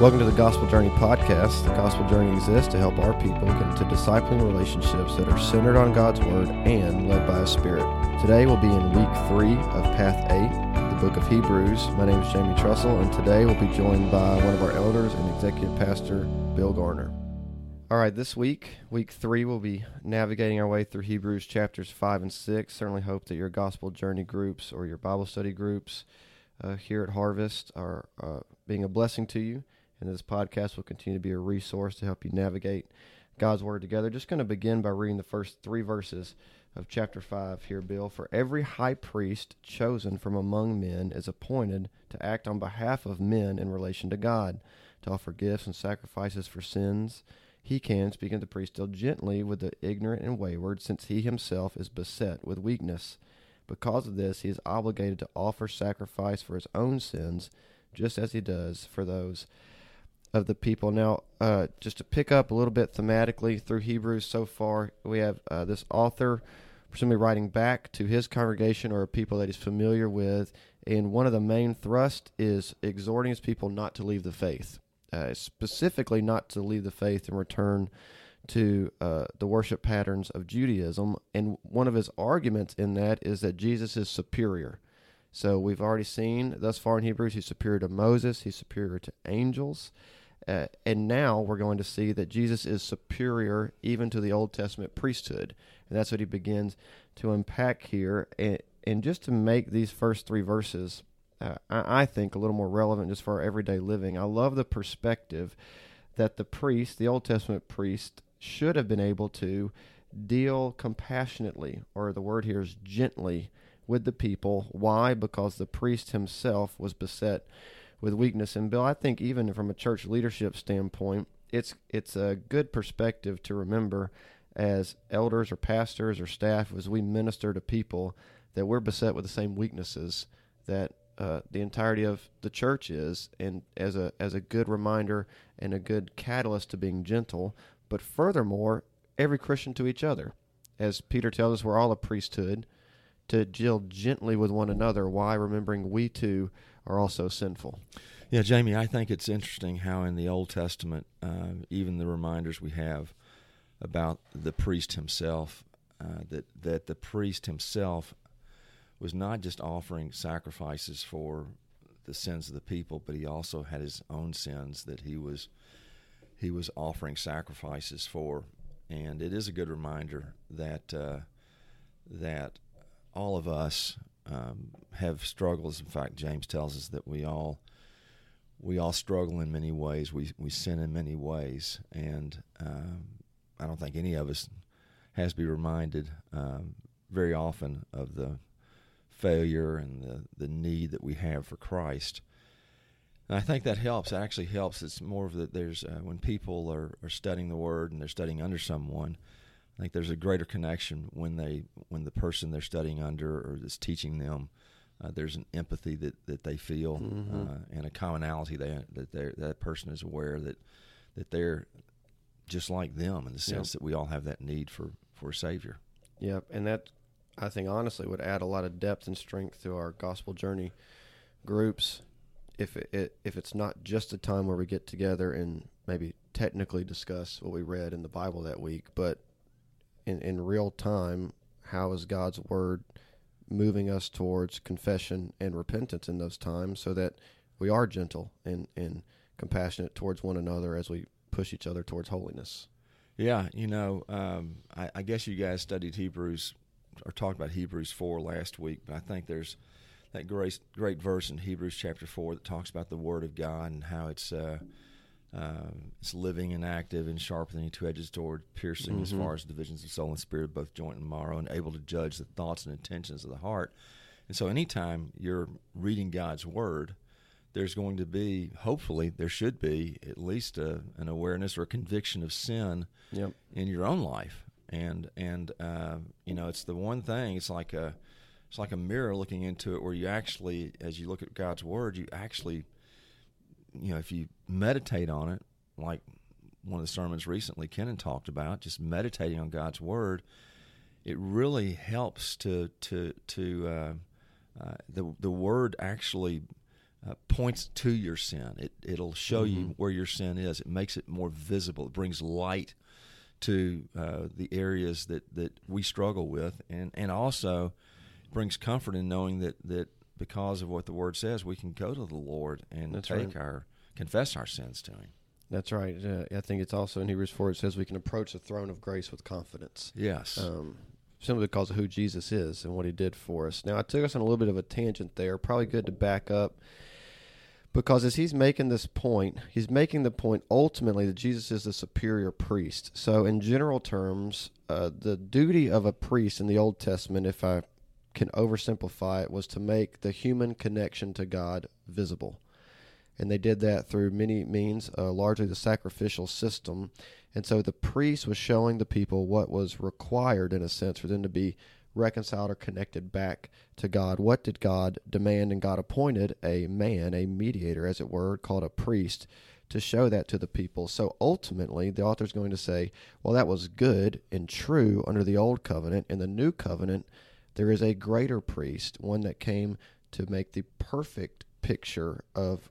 Welcome to the Gospel Journey podcast. The Gospel Journey exists to help our people get into discipling relationships that are centered on God's Word and led by His Spirit. Today we'll be in week three of Path 8, the book of Hebrews. My name is Jamie Trussell, and today we'll be joined by one of our elders and executive pastor, Bill Garner. All right, this week, week three, we'll be navigating our way through Hebrews chapters 5 and 6. Certainly hope that your Gospel Journey groups or your Bible study groups uh, here at Harvest are uh, being a blessing to you and this podcast will continue to be a resource to help you navigate God's Word together. Just going to begin by reading the first three verses of chapter 5 here, Bill. For every high priest chosen from among men is appointed to act on behalf of men in relation to God, to offer gifts and sacrifices for sins. He can, speaking to the priest, deal gently with the ignorant and wayward, since he himself is beset with weakness. Because of this, he is obligated to offer sacrifice for his own sins, just as he does for those of the people. Now, uh, just to pick up a little bit thematically through Hebrews so far, we have uh, this author presumably writing back to his congregation or a people that he's familiar with, and one of the main thrust is exhorting his people not to leave the faith, uh, specifically not to leave the faith and return to uh, the worship patterns of Judaism. And one of his arguments in that is that Jesus is superior. So we've already seen thus far in Hebrews, he's superior to Moses, he's superior to angels. Uh, and now we're going to see that Jesus is superior even to the Old Testament priesthood. And that's what he begins to unpack here. And, and just to make these first three verses, uh, I, I think, a little more relevant just for our everyday living, I love the perspective that the priest, the Old Testament priest, should have been able to deal compassionately, or the word here is gently, with the people. Why? Because the priest himself was beset with weakness. And Bill, I think even from a church leadership standpoint, it's it's a good perspective to remember as elders or pastors or staff as we minister to people that we're beset with the same weaknesses that uh, the entirety of the church is, and as a as a good reminder and a good catalyst to being gentle. But furthermore, every Christian to each other, as Peter tells us, we're all a priesthood to deal gently with one another. Why? Remembering we too are also sinful. Yeah, Jamie, I think it's interesting how in the Old Testament, uh, even the reminders we have about the priest himself, uh, that that the priest himself was not just offering sacrifices for the sins of the people, but he also had his own sins that he was he was offering sacrifices for, and it is a good reminder that uh, that all of us um, have struggles. In fact, James tells us that we all we all struggle in many ways. We we sin in many ways, and um, I don't think any of us has to be reminded um, very often of the failure and the the need that we have for Christ. And I think that helps. It actually helps. It's more of that. There's uh, when people are, are studying the Word and they're studying under someone I think there's a greater connection when they when the person they're studying under or is teaching them. Uh, there's an empathy that, that they feel mm-hmm. uh, and a commonality that that that person is aware that that they're just like them in the sense yep. that we all have that need for for a savior. Yep, and that I think honestly would add a lot of depth and strength to our gospel journey groups if it, if it's not just a time where we get together and maybe technically discuss what we read in the Bible that week, but in, in real time how is God's word moving us towards confession and repentance in those times so that we are gentle and, and compassionate towards one another as we push each other towards holiness. Yeah, you know, um, I, I, guess you guys studied Hebrews or talked about Hebrews 4 last week, but I think there's that great, great verse in Hebrews chapter 4 that talks about the Word of God and how it's. Uh, um, it's living and active and sharper than a two-edged sword, piercing mm-hmm. as far as divisions of soul and spirit, both joint and marrow, and able to judge the thoughts and intentions of the heart. And so, anytime you're reading God's word, there's going to be, hopefully, there should be at least a, an awareness or a conviction of sin yep. in your own life. And and uh, you know, it's the one thing. It's like a it's like a mirror looking into it, where you actually, as you look at God's word, you actually you know, if you meditate on it, like one of the sermons recently Kenan talked about, just meditating on God's word, it really helps to to to uh, uh, the the word actually uh, points to your sin. It it'll show Mhm. you where your sin is. It makes it more visible. It brings light to uh, the areas that, that we struggle with, and and also brings comfort in knowing that that because of what the Word says, we can go to the Lord and That's take right. our confess our sins to Him. That's right. Uh, I think it's also in Hebrews 4, it says we can approach the throne of grace with confidence. Yes. um, simply because of who Jesus is and what he did for us. Now, I took us on a little bit of a tangent there. Probably good to back up because as he's making this point, he's making the point ultimately that Jesus is the superior priest. So, in general terms, uh, the duty of a priest in the Old Testament, if I can oversimplify it, was to make the human connection to God visible. And they did that through many means, uh, largely the sacrificial system. And so the priest was showing the people what was required, in a sense, for them to be reconciled or connected back to God. What did God demand? And God appointed a man, a mediator, as it were, called a priest, to show that to the people. So ultimately, the author's going to say, well, that was good and true under the old covenant. In the new covenant, there is a greater priest, one that came to make the perfect picture of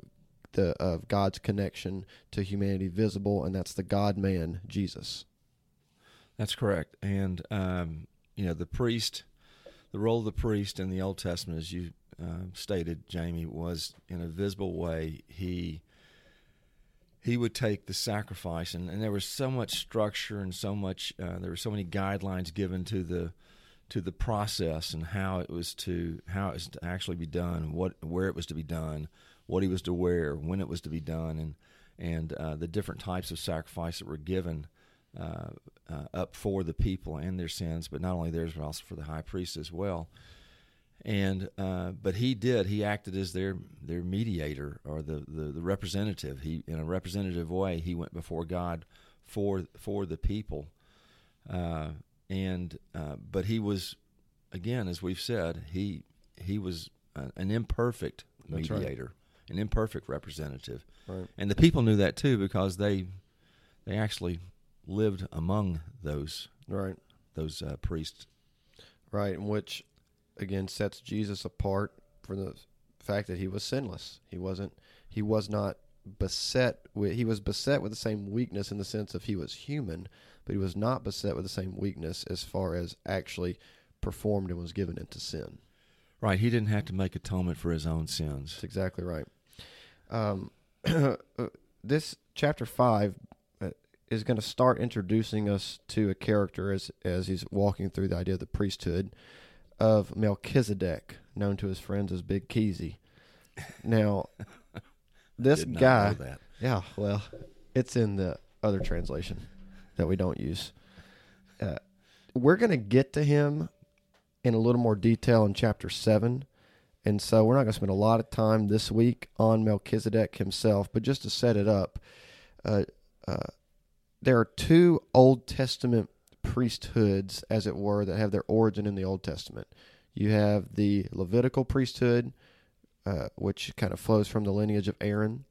the of God's connection to humanity visible, and that's the God man, Jesus. That's correct. And um, you know, the priest, the role of the priest in the Old Testament, as you uh, stated, Jamie, was in a visible way. He he would take the sacrifice, and, and there was so much structure and so much. Uh, there were so many guidelines given to the to the process and how it was to how it was to actually be done, what where it was to be done, what he was to wear, when it was to be done, and and uh, the different types of sacrifice that were given uh, uh, up for the people and their sins, but not only theirs, but also for the high priest as well. And uh, but he did. He acted as their their mediator or the, the, the representative. He in a representative way he went before God for for the people. Uh, and uh, but he was again, as we've said, he he was a, an imperfect That's right. mediator, an imperfect representative, Right. and the people knew that too because they they actually lived among those Right. those uh, priests. Right. And which again sets Jesus apart for the fact that he was sinless. He wasn't he was not beset with he was beset with the same weakness in the sense of he was human, but he was not beset with the same weakness as far as actually performed and was given into sin. Right, he didn't have to make atonement for his own sins. That's exactly right. Um, this chapter five uh, is going to start introducing us to a character as as he's walking through the idea of the priesthood of Melchizedek, known to his friends as Big Keezy. Now, this guy, yeah, well, it's in the other translation that we don't use. Uh, we're going to get to him in a little more detail in chapter 7. And so we're not going to spend a lot of time this week on Melchizedek himself, but just to set it up, uh, uh, there are two Old Testament priesthoods, as it were, that have their origin in the Old Testament. You have the Levitical priesthood, uh, which kind of flows from the lineage of Aaron,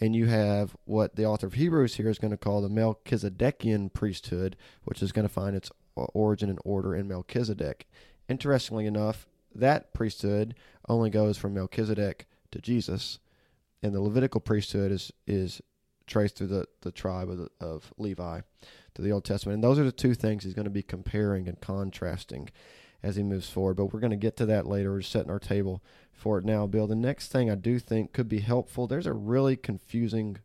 and you have what the author of Hebrews here is going to call the Melchizedekian priesthood, which is going to find its origin and order in Melchizedek. Interestingly enough, that priesthood only goes from Melchizedek to Jesus, and the Levitical priesthood is is traced through the, the tribe of, the, of Levi to the Old Testament. And those are the two things he's going to be comparing and contrasting as he moves forward. But we're going to get to that later. We're setting our table for it now, Bill. The next thing I do think could be helpful, there's a really confusing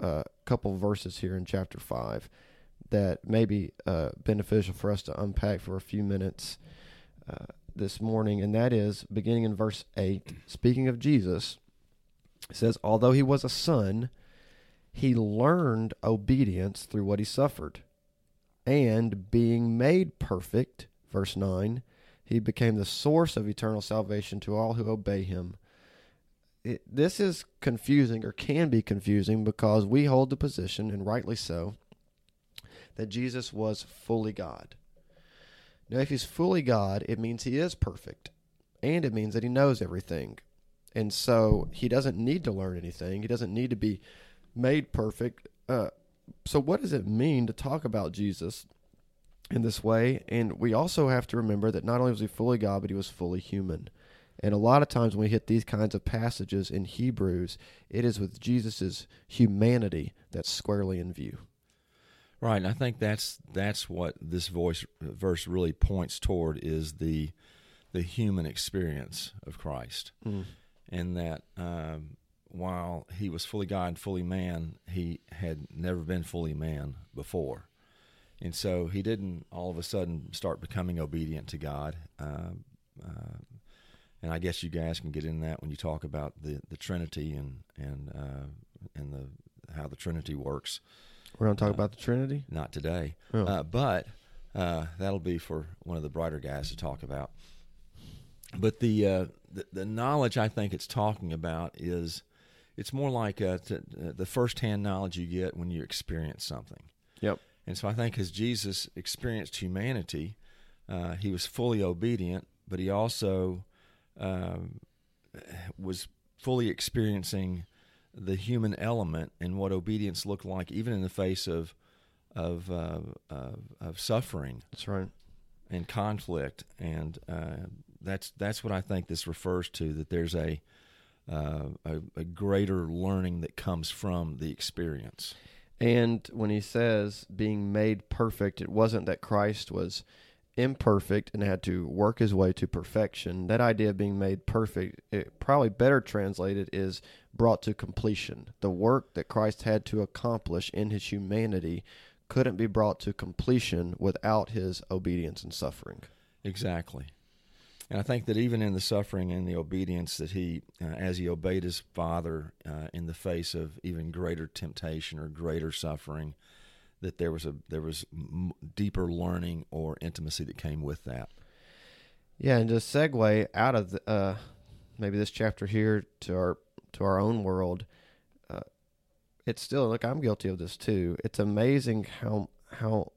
uh, couple verses here in chapter 5 that may be uh, beneficial for us to unpack for a few minutes uh, this morning. And that is beginning in verse 8, speaking of Jesus, it says, Although he was a son, he learned obedience through what he suffered. And being made perfect, verse 9, he became the source of eternal salvation to all who obey him. It, this is confusing or can be confusing because we hold the position, and rightly so, that Jesus was fully God. Now, if he's fully God, it means he is perfect, and it means that he knows everything. And so he doesn't need to learn anything, he doesn't need to be made perfect. Uh, so, what does it mean to talk about Jesus in this way? And we also have to remember that not only was he fully God, but he was fully human. And a lot of times when we hit these kinds of passages in Hebrews, it is with Jesus' humanity that's squarely in view. Right, and I think that's that's what this voice verse really points toward is the the human experience of Christ, Mm. and that um, while he was fully God and fully man, he had never been fully man before, and so he didn't all of a sudden start becoming obedient to God. Um, uh, and I guess you guys can get in that when you talk about the, the Trinity and and uh, and the how the Trinity works. We're going to talk Uh, about the Trinity? Not today, Oh. uh, but uh, that'll be for one of the brighter guys to talk about. But the, uh, the the knowledge I think it's talking about is it's more like uh, to, the firsthand knowledge you get when you experience something. Yep. And so I think as Jesus experienced humanity, uh, he was fully obedient, but he also um, was fully experiencing the human element and what obedience looked like, even in the face of of uh, of, of suffering That's right. and conflict, and uh, that's that's what I think this refers to. That there's a, uh, a a greater learning that comes from the experience. And when he says being made perfect, it wasn't that Christ was imperfect and had to work his way to perfection. That idea of being made perfect, it probably better translated is brought to completion. The work that Christ had to accomplish in his humanity couldn't be brought to completion without his obedience and suffering. Exactly. And I think that even in the suffering and the obedience that he, uh, as he obeyed his father uh, in the face of even greater temptation or greater suffering, that there was a there was m- deeper learning or intimacy that came with that. Yeah, and to segue out of the, uh, maybe this chapter here to our to our own world, uh, it's still look. I'm guilty of this too. It's amazing how how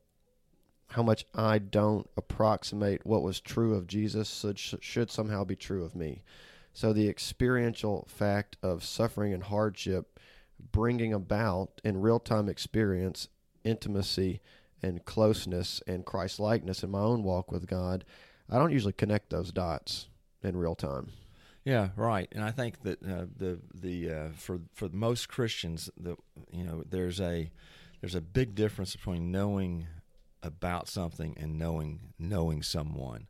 how much I don't approximate what was true of Jesus should, should somehow be true of me. So the experiential fact of suffering and hardship bringing about in real time experience intimacy and closeness and Christ likeness in my own walk with God. I don't usually connect those dots in real time. Yeah, right. And I think that uh, the the uh, for for most Christians, the you know there's a there's a big difference between knowing about something and knowing knowing someone.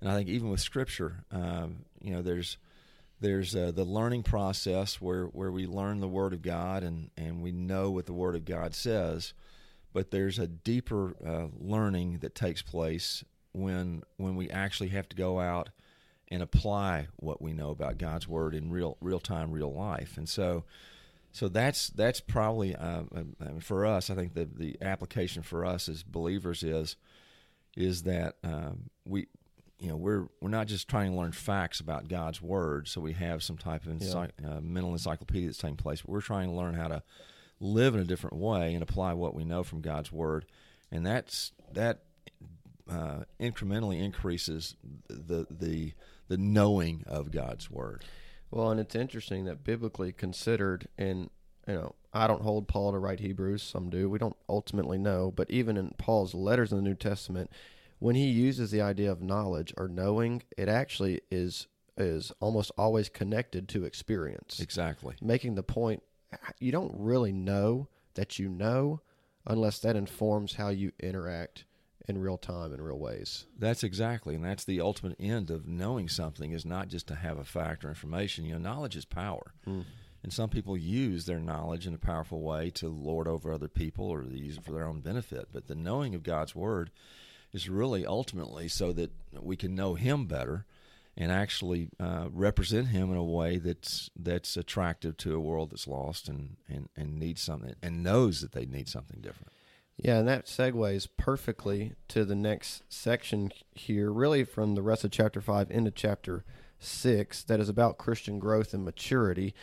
And I think even with Scripture, um, you know, there's there's uh, the learning process where where we learn the Word of God and and we know what the Word of God says, but there's a deeper uh, learning that takes place when when we actually have to go out and apply what we know about God's word in real real time, real life. And so, so that's that's probably uh, uh, for us. I think the the application for us as believers is is that um, we. You know, we're we're not just trying to learn facts about God's word, so we have some type of ency- uh, mental encyclopedia that's taking place. But we're trying to learn how to live in a different way and apply what we know from God's word, and that's that uh, incrementally increases the the the knowing of God's word. Well, and it's interesting that biblically considered, and you know, I don't hold Paul to write Hebrews. Some do. We don't ultimately know, but even in Paul's letters in the New Testament, when he uses the idea of knowledge or knowing, it actually is is almost always connected to experience. Exactly. Making the point, you don't really know that you know unless that informs how you interact in real time in real ways. That's exactly, and that's the ultimate end of knowing something is not just to have a fact or information. You know, knowledge is power, Mm. and some people use their knowledge in a powerful way to lord over other people or they use it for their own benefit. But the knowing of God's word is really ultimately so that we can know Him better and actually uh, represent Him in a way that's that's attractive to a world that's lost and, and, and needs something and knows that they need something different. Yeah, and that segues perfectly to the next section here, really from the rest of chapter 5 into chapter 6, that is about Christian growth and maturity.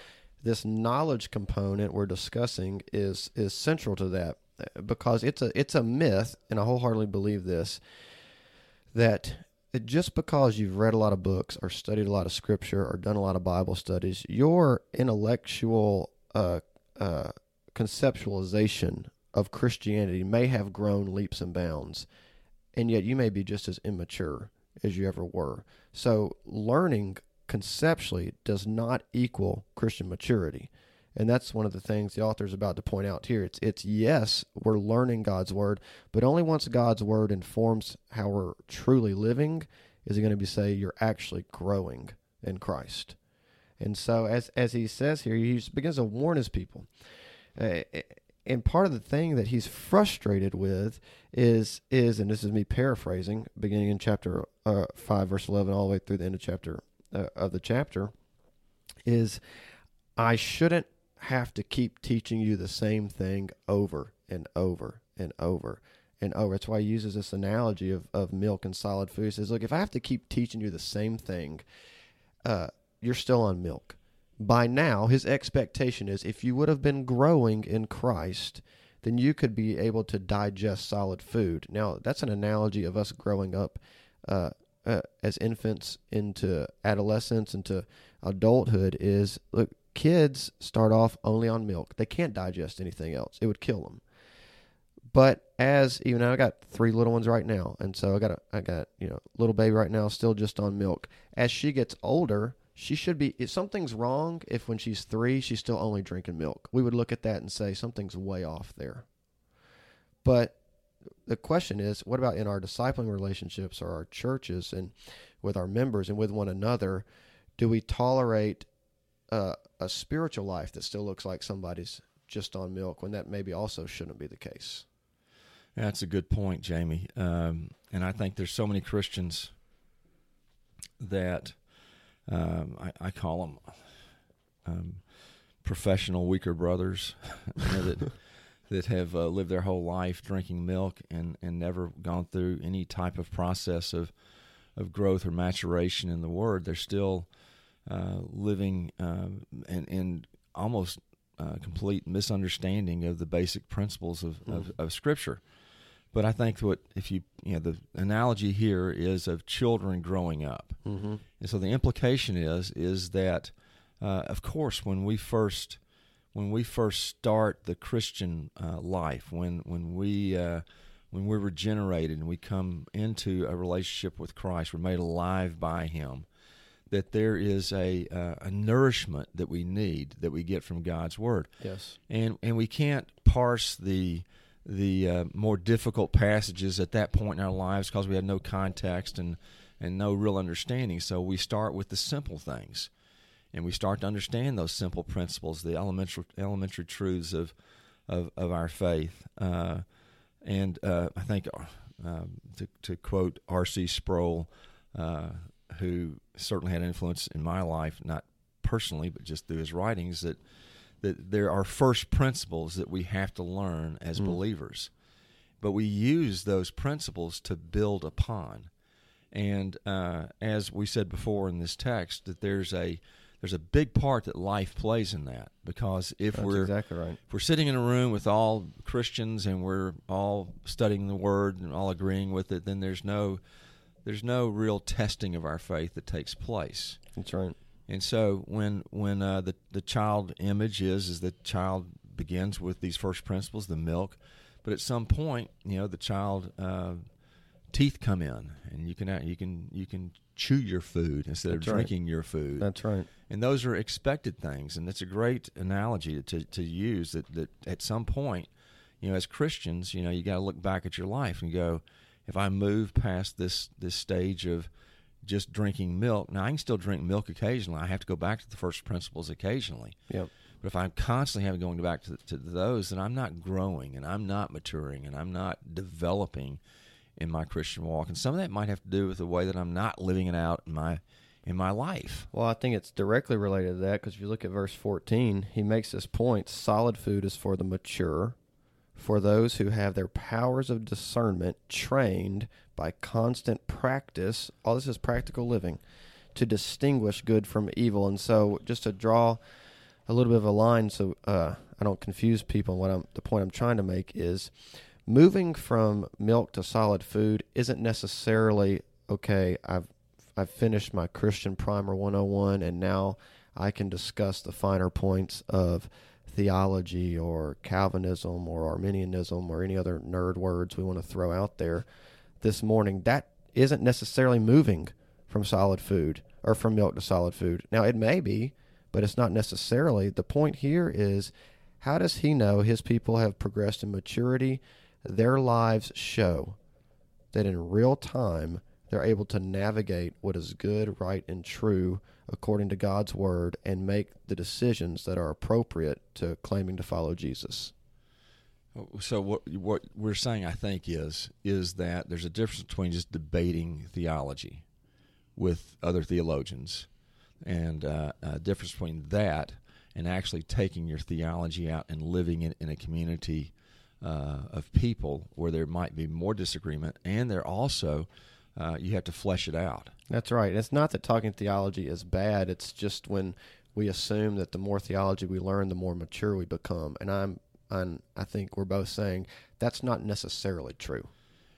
This knowledge component we're discussing is is central to that uh, because it's a it's a myth, and I wholeheartedly believe this that just because you've read a lot of books or studied a lot of scripture or done a lot of Bible studies, your intellectual uh, uh, conceptualization of Christianity may have grown leaps and bounds, and yet you may be just as immature as you ever were. So, learning conceptually does not equal Christian maturity. And that's one of the things the author is about to point out here. It's it's yes, we're learning God's word, but only once God's word informs how we're truly living is it going to be say you're actually growing in Christ. And so as as he says here, he begins to warn his people. Uh, and part of the thing that he's frustrated with is is and this is me paraphrasing beginning in chapter uh, 5 verse 11 all the way through the end of chapter uh, of the chapter is I shouldn't have to keep teaching you the same thing over and over and over and over. That's why he uses this analogy of, of milk and solid food. He says, Look, if I have to keep teaching you the same thing, uh, you're still on milk. By now, his expectation is if you would have been growing in Christ, then you could be able to digest solid food. Now, that's an analogy of us growing up uh, uh, as infants into adolescence, into adulthood. Is look, kids start off only on milk. They can't digest anything else. It would kill them. But as even I got three little ones right now, and so I got a, I got you know little baby right now still just on milk. As she gets older, she should be. If something's wrong, if when she's three she's still only drinking milk, we would look at that and say something's way off there. But the question is, what about in our discipling relationships or our churches and with our members and with one another? Do we tolerate uh, a spiritual life that still looks like somebody's just on milk when that maybe also shouldn't be the case. That's a good point, Jamie. Um, and I think there's so many Christians that um, I, I, call them um, professional weaker brothers you know, that that have uh, lived their whole life drinking milk and, and never gone through any type of process of of growth or maturation in the Word. They're still uh, living uh, in, in almost uh, complete misunderstanding of the basic principles of, mm-hmm. of, of, Scripture. But I think what if you you know the analogy here is of children growing up, mm-hmm. and so the implication is is that uh, of course when we first when we first start the Christian uh, life when when we uh, when we're regenerated and we come into a relationship with Christ, we're made alive by Him that there is a uh, a nourishment that we need that we get from God's word. Yes. And and we can't parse the the uh, more difficult passages at that point in our lives because we have no context and and no real understanding. So we start with the simple things, and we start to understand those simple principles, the elementary elementary truths of of, of our faith. Uh, and uh, I think um, to to quote R.C. Sproul, uh, who certainly had influence in my life, not personally, but just through his writings, that that there are first principles that we have to learn as mm. believers, but we use those principles to build upon. And uh, as we said before in this text, that there's a there's a big part that life plays in that because if That's we're exactly right. if we're sitting in a room with all Christians and we're all studying the Word and all agreeing with it, then there's no there's no real testing of our faith that takes place. That's right. And so when when uh, the the child image is is the child begins with these first principles, the milk, but at some point, you know, the child uh, teeth come in, and you can you can you can chew your food instead That's of right. drinking your food. That's right. And those are expected things, and it's a great analogy to to use. That that at some point, you know, as Christians, you know, you got to look back at your life and go if I move past this this stage of just drinking milk, now I can still drink milk occasionally. I have to go back to the first principles occasionally. Yep. But if I'm constantly having going back to, to those, then I'm not growing and I'm not maturing and I'm not developing in my Christian walk. And some of that might have to do with the way that I'm not living it out in my in my life. Well, I think it's directly related to that because if you look at verse 14, he makes this point solid food is for the mature, for those who have their powers of discernment trained by constant practice. All this is practical living to distinguish good from evil. And so, just to draw a little bit of a line, so uh, I don't confuse people. What I'm the point I'm trying to make is moving from milk to solid food isn't necessarily okay. I've I've finished my Christian Primer 101, and now I can discuss the finer points of theology or Calvinism or Arminianism or any other nerd words we want to throw out there this morning, that isn't necessarily moving from solid food or from milk to solid food. Now, it may be, but it's not necessarily. The point here is how does he know his people have progressed in maturity? Their lives show that in real time they're able to navigate what is good, right, and true according to God's word and make the decisions that are appropriate to claiming to follow Jesus. So what what we're saying, I think, is is that there's a difference between just debating theology with other theologians, and uh, a difference between that and actually taking your theology out and living it in a community uh, of people where there might be more disagreement, and there also uh, you have to flesh it out. That's right. It's not that talking theology is bad. It's just when we assume that the more theology we learn, the more mature we become. And I'm, I'm I think we're both saying that's not necessarily true.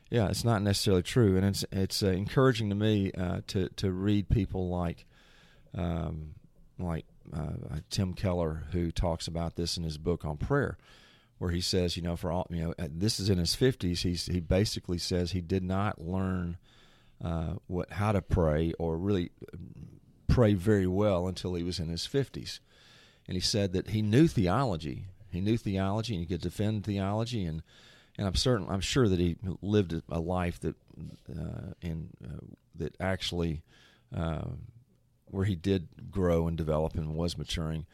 Yeah, it's not necessarily true, and it's it's uh, encouraging to me uh, to to read people like um, like uh, Tim Keller who talks about this in his book on prayer where he says, you know, for all you know, this is in his fifties. He's he basically says he did not learn uh, what how to pray or really pray very well until he was in his fifties, and he said that he knew theology. He knew theology, and he could defend theology, and and I'm certain I'm sure that he lived a life that uh, in uh, that actually uh, where he did grow and develop and was maturing.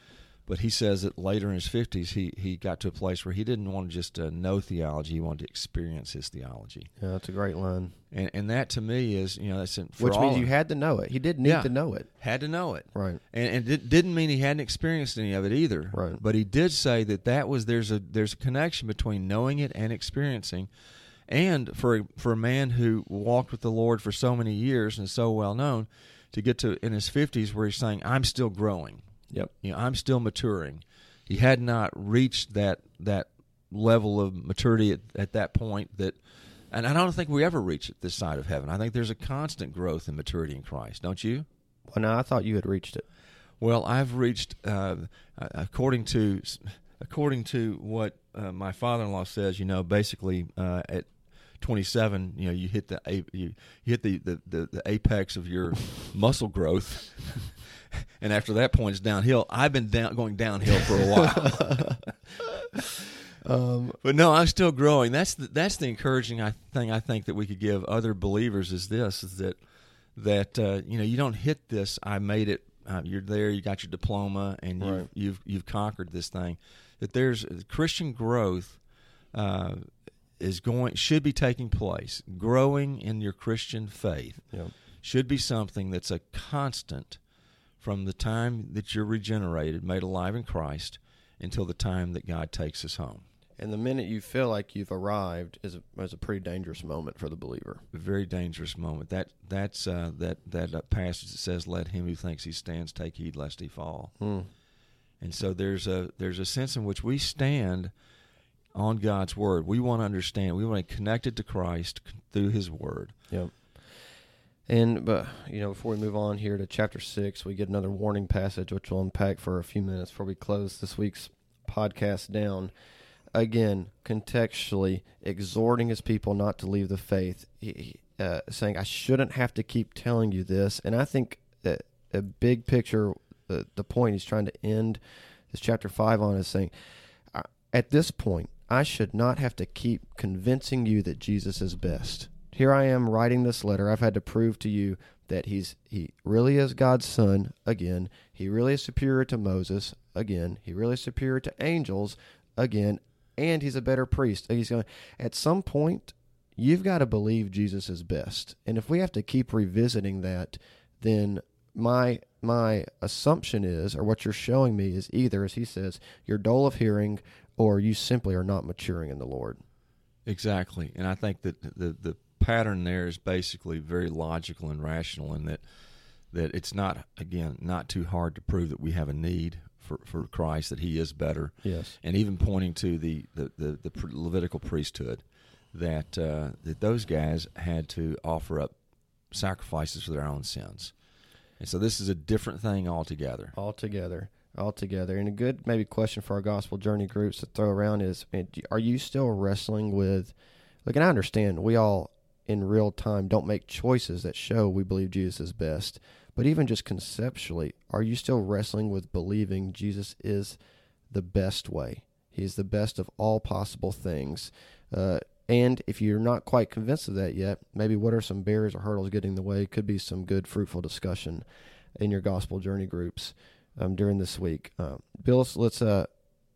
But he says that later in his 50s, he, he got to a place where he didn't want to just uh, know theology, he wanted to experience his theology. Yeah, that's a great line. And, and that to me is, you know, that's Which means you had to know it. He did need yeah, to know it. Had to know it. Right. And, and it didn't mean he hadn't experienced any of it either. Right. But he did say that that was, there's a, there's a connection between knowing it and experiencing. And for a, for a man who walked with the Lord for so many years and is so well known, to get to in his 50s where he's saying, I'm still growing Yep. You know, I'm still maturing. He had not reached that that level of maturity at, at that point that and I don't think we ever reach it this side of heaven. I think there's a constant growth in maturity in Christ, don't you? Well, no, I thought you had reached it. Well, I've reached, uh, according to according to what uh, my father-in-law says. You know, basically uh, at 27, you know, you hit the you, you hit the, the, the, the apex of your muscle growth. and after that point, it's downhill. I've been down, going downhill for a while. um, but no, I'm still growing. That's the, that's the encouraging thing I think that we could give other believers is this: is that that uh, you know you don't hit this. I made it. Uh, you're there. You got your diploma, and you've, right. you've you've conquered this thing. That there's Christian growth. Uh, is going should be taking place. Growing in your Christian faith yep. should be something that's a constant from the time that you're regenerated, made alive in Christ, until the time that God takes us home. And the minute you feel like you've arrived is a, is a pretty dangerous moment for the believer. A very dangerous moment. That that's uh, that that uh, passage that says, "Let him who thinks he stands take heed lest he fall." Hmm. And so there's a there's a sense in which we stand on God's word. We want to understand. We want to connect it to Christ through His word. Yep. And but you know, before we move on here to chapter six, we get another warning passage, which we'll unpack for a few minutes before we close this week's podcast down. Again, contextually, exhorting his people not to leave the faith, he, uh, saying, "I shouldn't have to keep telling you this." And I think that a big picture, uh, the point he's trying to end this chapter five on is saying, at this point, I should not have to keep convincing you that Jesus is best. Here I am writing this letter. I've had to prove to you that he's he really is God's son again. He really is superior to Moses again. He really is superior to angels again, and he's a better priest. He's going at some point you've got to believe Jesus is best. And if we have to keep revisiting that, then my my assumption is or what you're showing me is either as he says, you're dull of hearing or you simply are not maturing in the Lord. Exactly, and I think that the the pattern there is basically very logical and rational in that that it's not again not too hard to prove that we have a need for, for Christ that He is better. Yes, and even pointing to the the, the, the Levitical priesthood that uh, that those guys had to offer up sacrifices for their own sins, and so this is a different thing altogether. Altogether altogether. And a good maybe question for our gospel journey groups to throw around is: Are you still wrestling with? Look, and I understand we all in real time don't make choices that show we believe Jesus is best. But even just conceptually, are you still wrestling with believing Jesus is the best way? He's the best of all possible things. Uh, and if you're not quite convinced of that yet, maybe what are some barriers or hurdles getting in the way? Could be some good, fruitful discussion in your gospel journey groups um, during this week. Uh, Bill, let's uh,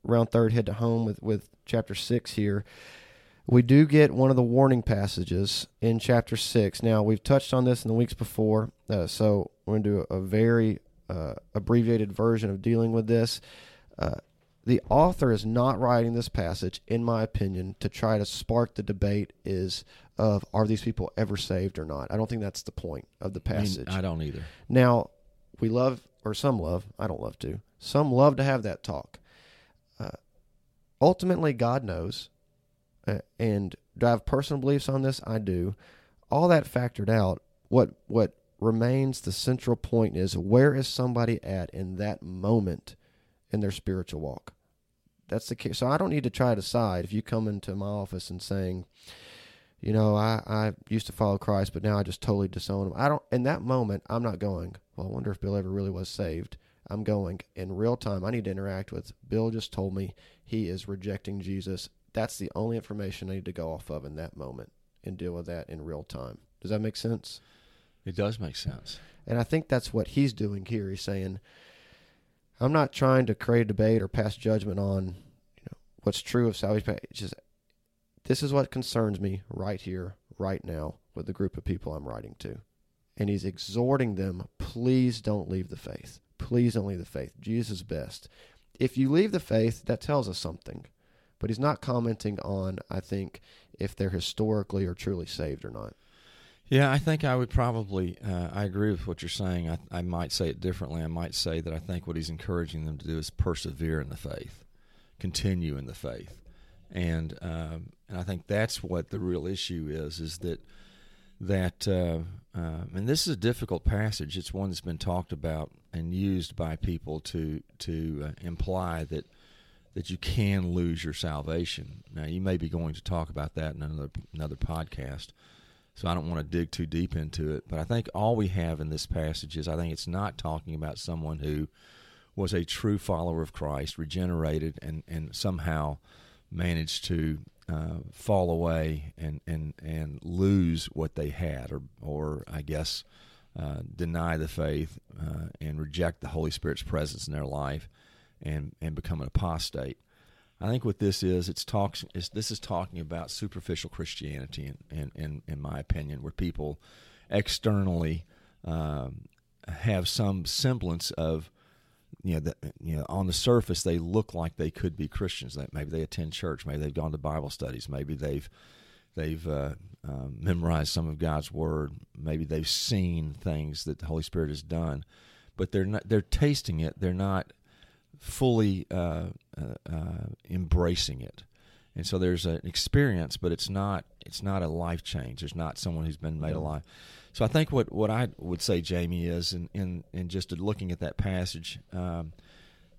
round third, head to home with, with chapter six here. We do get one of the warning passages in chapter six. Now, we've touched on this in the weeks before, uh, so we're going to do a, a very uh, abbreviated version of dealing with this. Uh, the author is not writing this passage, in my opinion, to try to spark the debate is of are these people ever saved or not. I don't think that's the point of the passage. I, mean, I don't either. Now, we love, or some love, I don't love to, some love to have that talk. Uh, ultimately, God knows. Uh, and do I have personal beliefs on this? I do. All that factored out, what what remains the central point is where is somebody at in that moment in their spiritual walk. That's the case. So I don't need to try to decide if you come into my office and saying, you know, I, I used to follow Christ, but now I just totally disown him. I don't, in that moment, I'm not going, well, I wonder if Bill ever really was saved. I'm going in real time. I need to interact with Bill just told me he is rejecting Jesus. That's the only information I need to go off of in that moment and deal with that in real time. Does that make sense? It does make sense. And I think that's what he's doing here. He's saying, I'm not trying to create a debate or pass judgment on you know what's true of salvation. It's just this is what concerns me right here, right now, with the group of people I'm writing to. And he's exhorting them, please don't leave the faith. Please don't leave the faith. Jesus is best. If you leave the faith, that tells us something. But he's not commenting on, I think, if they're historically or truly saved or not. Yeah, I think I would probably. Uh, I agree with what you're saying. I, I might say it differently. I might say that I think what he's encouraging them to do is persevere in the faith, continue in the faith, and um, and I think that's what the real issue is. Is that that uh, uh, and this is a difficult passage. It's one that's been talked about and used by people to to uh, imply that that you can lose your salvation. Now, you may be going to talk about that in another another podcast so I don't want to dig too deep into it. But I think all we have in this passage is I think it's not talking about someone who was a true follower of Christ, regenerated, and, and somehow managed to uh, fall away and, and, and lose what they had, or, or I guess uh, deny the faith uh, and reject the Holy Spirit's presence in their life and, and become an apostate. I think what this is, it's talks. It's, this is talking about superficial Christianity, in, in, in, my opinion, where people externally um, have some semblance of, you know, the, you know, on the surface they look like they could be Christians. That maybe they attend church, maybe they've gone to Bible studies, maybe they've they've uh, um, memorized some of God's Word, maybe they've seen things that the Holy Spirit has done, but they're not. They're tasting it. They're not fully uh, uh, uh, embracing it. And so there's an experience, but it's not it's not a life change. There's not someone who's been made alive. So I think what, what I would say, Jamie, is in in, in just looking at that passage, um,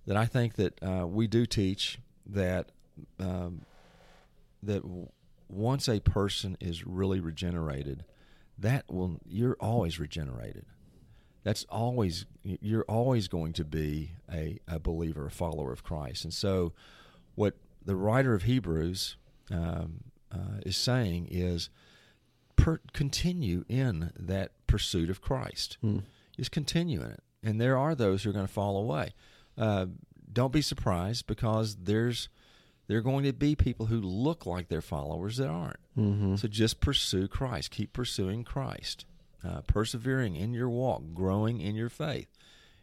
that I think that uh, we do teach that um, that once a person is really regenerated, that will you're always regenerated that's always you're always going to be a, a believer, a follower of Christ. And so, what the writer of Hebrews um, uh, is saying is, per, continue in that pursuit of Christ. Hmm. Just continue in it. And there are those who are going to fall away. Uh, don't be surprised because there's there are going to be people who look like they're followers that aren't. Mm-hmm. So just pursue Christ. Keep pursuing Christ uh, persevering in your walk, growing in your faith,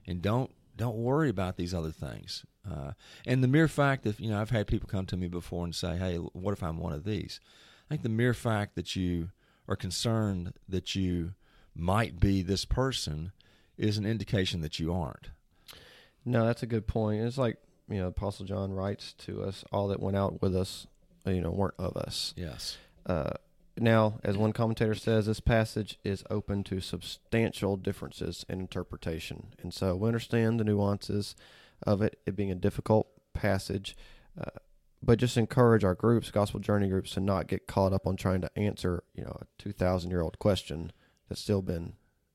and don't don't worry about these other things. Uh, and the mere fact that you know, I've had people come to me before and say, "Hey, what if I'm one of these?" I think the mere fact that you are concerned that you might be this person is an indication that you aren't. No, that's a good point. It's like you know, Apostle John writes to us, "All that went out with us, you know, weren't of us." Yes. Uh, now, as one commentator says, this passage is open to substantial differences in interpretation. And so we understand the nuances of it, it being a difficult passage, uh, but just encourage our groups, gospel journey groups, to not get caught up on trying to answer, you know, a 2,000 year old question that's still been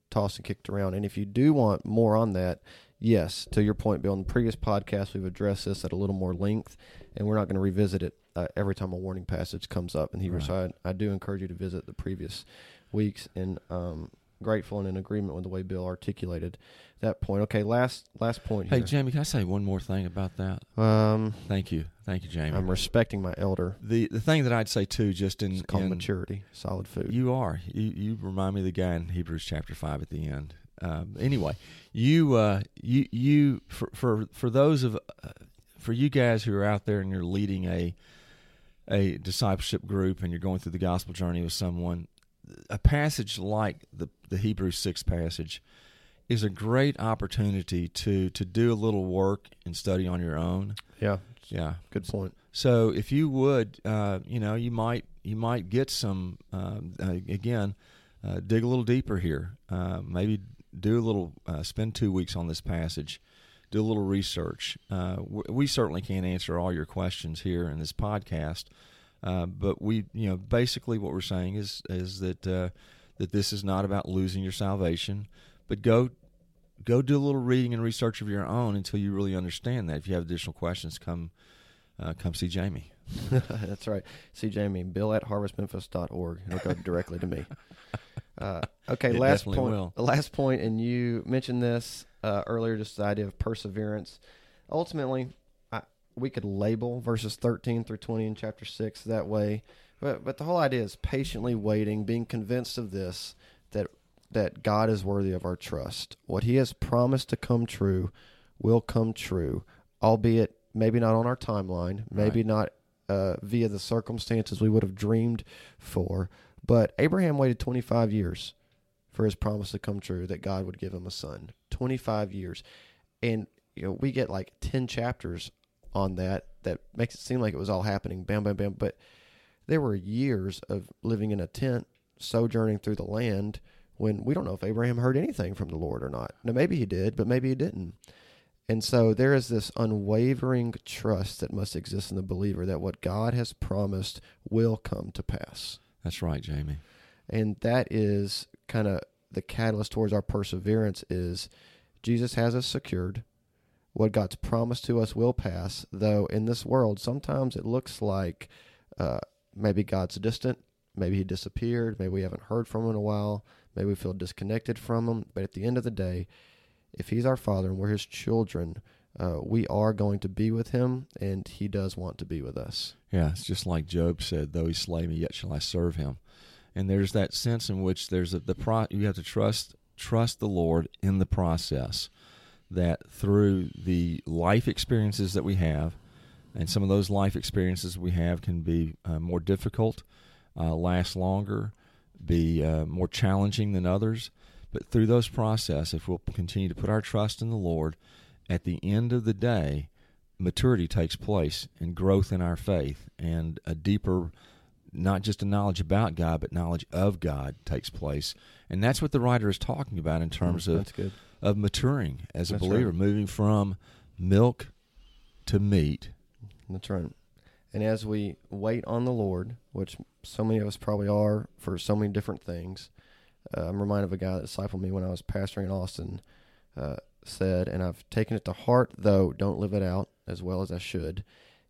tossed and kicked around. And if you do want more on that, yes, to your point, Bill, in the previous podcast, we've addressed this at a little more length, and we're not going to revisit it uh, every time a warning passage comes up in Hebrews. Right. So I, I do encourage you to visit the previous weeks and um, grateful and in agreement with the way Bill articulated that point. Okay, last last point Hey, here. Jamie, can I say one more thing about that? um, Thank you, thank you, Jamie. I'm respecting my elder. the the thing that I'd say too, just in, It's called in maturity, solid food. You are. You you remind me of the guy in Hebrews chapter five at the end. Um, anyway, you uh, you you for for for those of uh, for you guys who are out there and you're leading a a discipleship group and you're going through the gospel journey with someone, a passage like the the Hebrews six passage is a great opportunity to to do a little work and study on your own. yeah, Yeah, good point. so if you would, uh, you know, you might you might get some um, uh, again, uh, dig a little deeper here. Uh, maybe do a little, uh, spend two weeks on this passage, do a little research. Uh, we certainly can't answer all your questions here in this podcast, uh, but we, you know, basically what we're saying is is that uh, that this is not about losing your salvation, but go go do a little reading and research of your own until you really understand that. If you have additional questions, come uh, come see Jamie. That's right. See Jamie, Bill at harvestmemphis.org. It'll go directly to me. Uh, okay, It last point. will. Last point, and you mentioned this uh, earlier, just the idea of perseverance. Ultimately, I, we could label verses 13 through 20 in chapter 6 that way. But, but the whole idea is patiently waiting, being convinced of this, that, that God is worthy of our trust. What he has promised to come true will come true, albeit maybe not on our timeline, maybe Right. not uh, via the circumstances we would have dreamed for. But Abraham waited 25 years for his promise to come true that God would give him a son. 25 years. And you know, we get like 10 chapters on that that makes it seem like it was all happening bam bam bam, but there were years of living in a tent, sojourning through the land when we don't know if Abraham heard anything from the Lord or not. Now maybe he did, but maybe he didn't. And so there is this unwavering trust that must exist in the believer that what God has promised will come to pass. That's right, Jamie. And that is kind of the catalyst towards our perseverance is Jesus has us secured. What God's promised to us will pass, though in this world sometimes it looks like uh, maybe God's distant, maybe he disappeared, maybe we haven't heard from him in a while, maybe we feel disconnected from him. But at the end of the day, if he's our father and we're his children, uh, we are going to be with him, and he does want to be with us. Yeah, it's just like Job said, "Though he slay me, yet shall I serve him." And there's that sense in which there's a, the pro. You have to trust trust the Lord in the process. That through the life experiences that we have, and some of those life experiences we have can be uh, more difficult, uh, last longer, be uh, more challenging than others. But through those process, if we'll continue to put our trust in the Lord, at the end of the day, maturity takes place and growth in our faith and a deeper not just a knowledge about God but knowledge of God takes place and that's what the writer is talking about in terms of Mm, That's good. of maturing as a believer right. moving from milk to meat That's right. And as we wait on the Lord, which so many of us probably are for so many different things, uh, I'm reminded of a guy that discipled me when I was pastoring in Austin. Uh, said, and I've taken it to heart, though don't live it out as well as I should,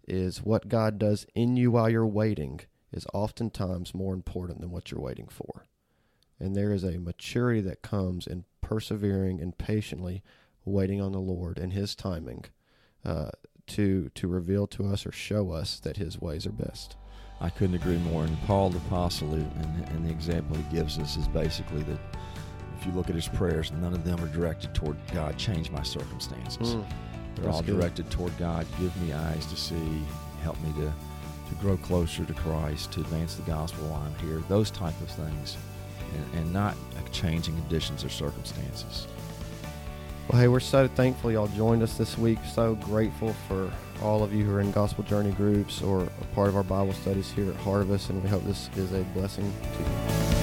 is what God does in you while you're waiting is oftentimes more important than what you're waiting for. And there is a maturity that comes in persevering and patiently waiting on the Lord and His timing uh, to to reveal to us or show us that His ways are best. I couldn't agree more and Paul the apostle and, and the example he gives us is basically that if you look at his prayers none of them are directed toward God change my circumstances hmm. They're That's all good. directed toward God. Give me eyes to see. Help me to, to grow closer to Christ, to advance the gospel while I'm here. Those type of things, and, and not changing conditions or circumstances. Well, hey, we're so thankful y'all joined us this week. So grateful for all of you who are in Gospel Journey groups or a part of our Bible studies here at Harvest, and we hope this is a blessing to you.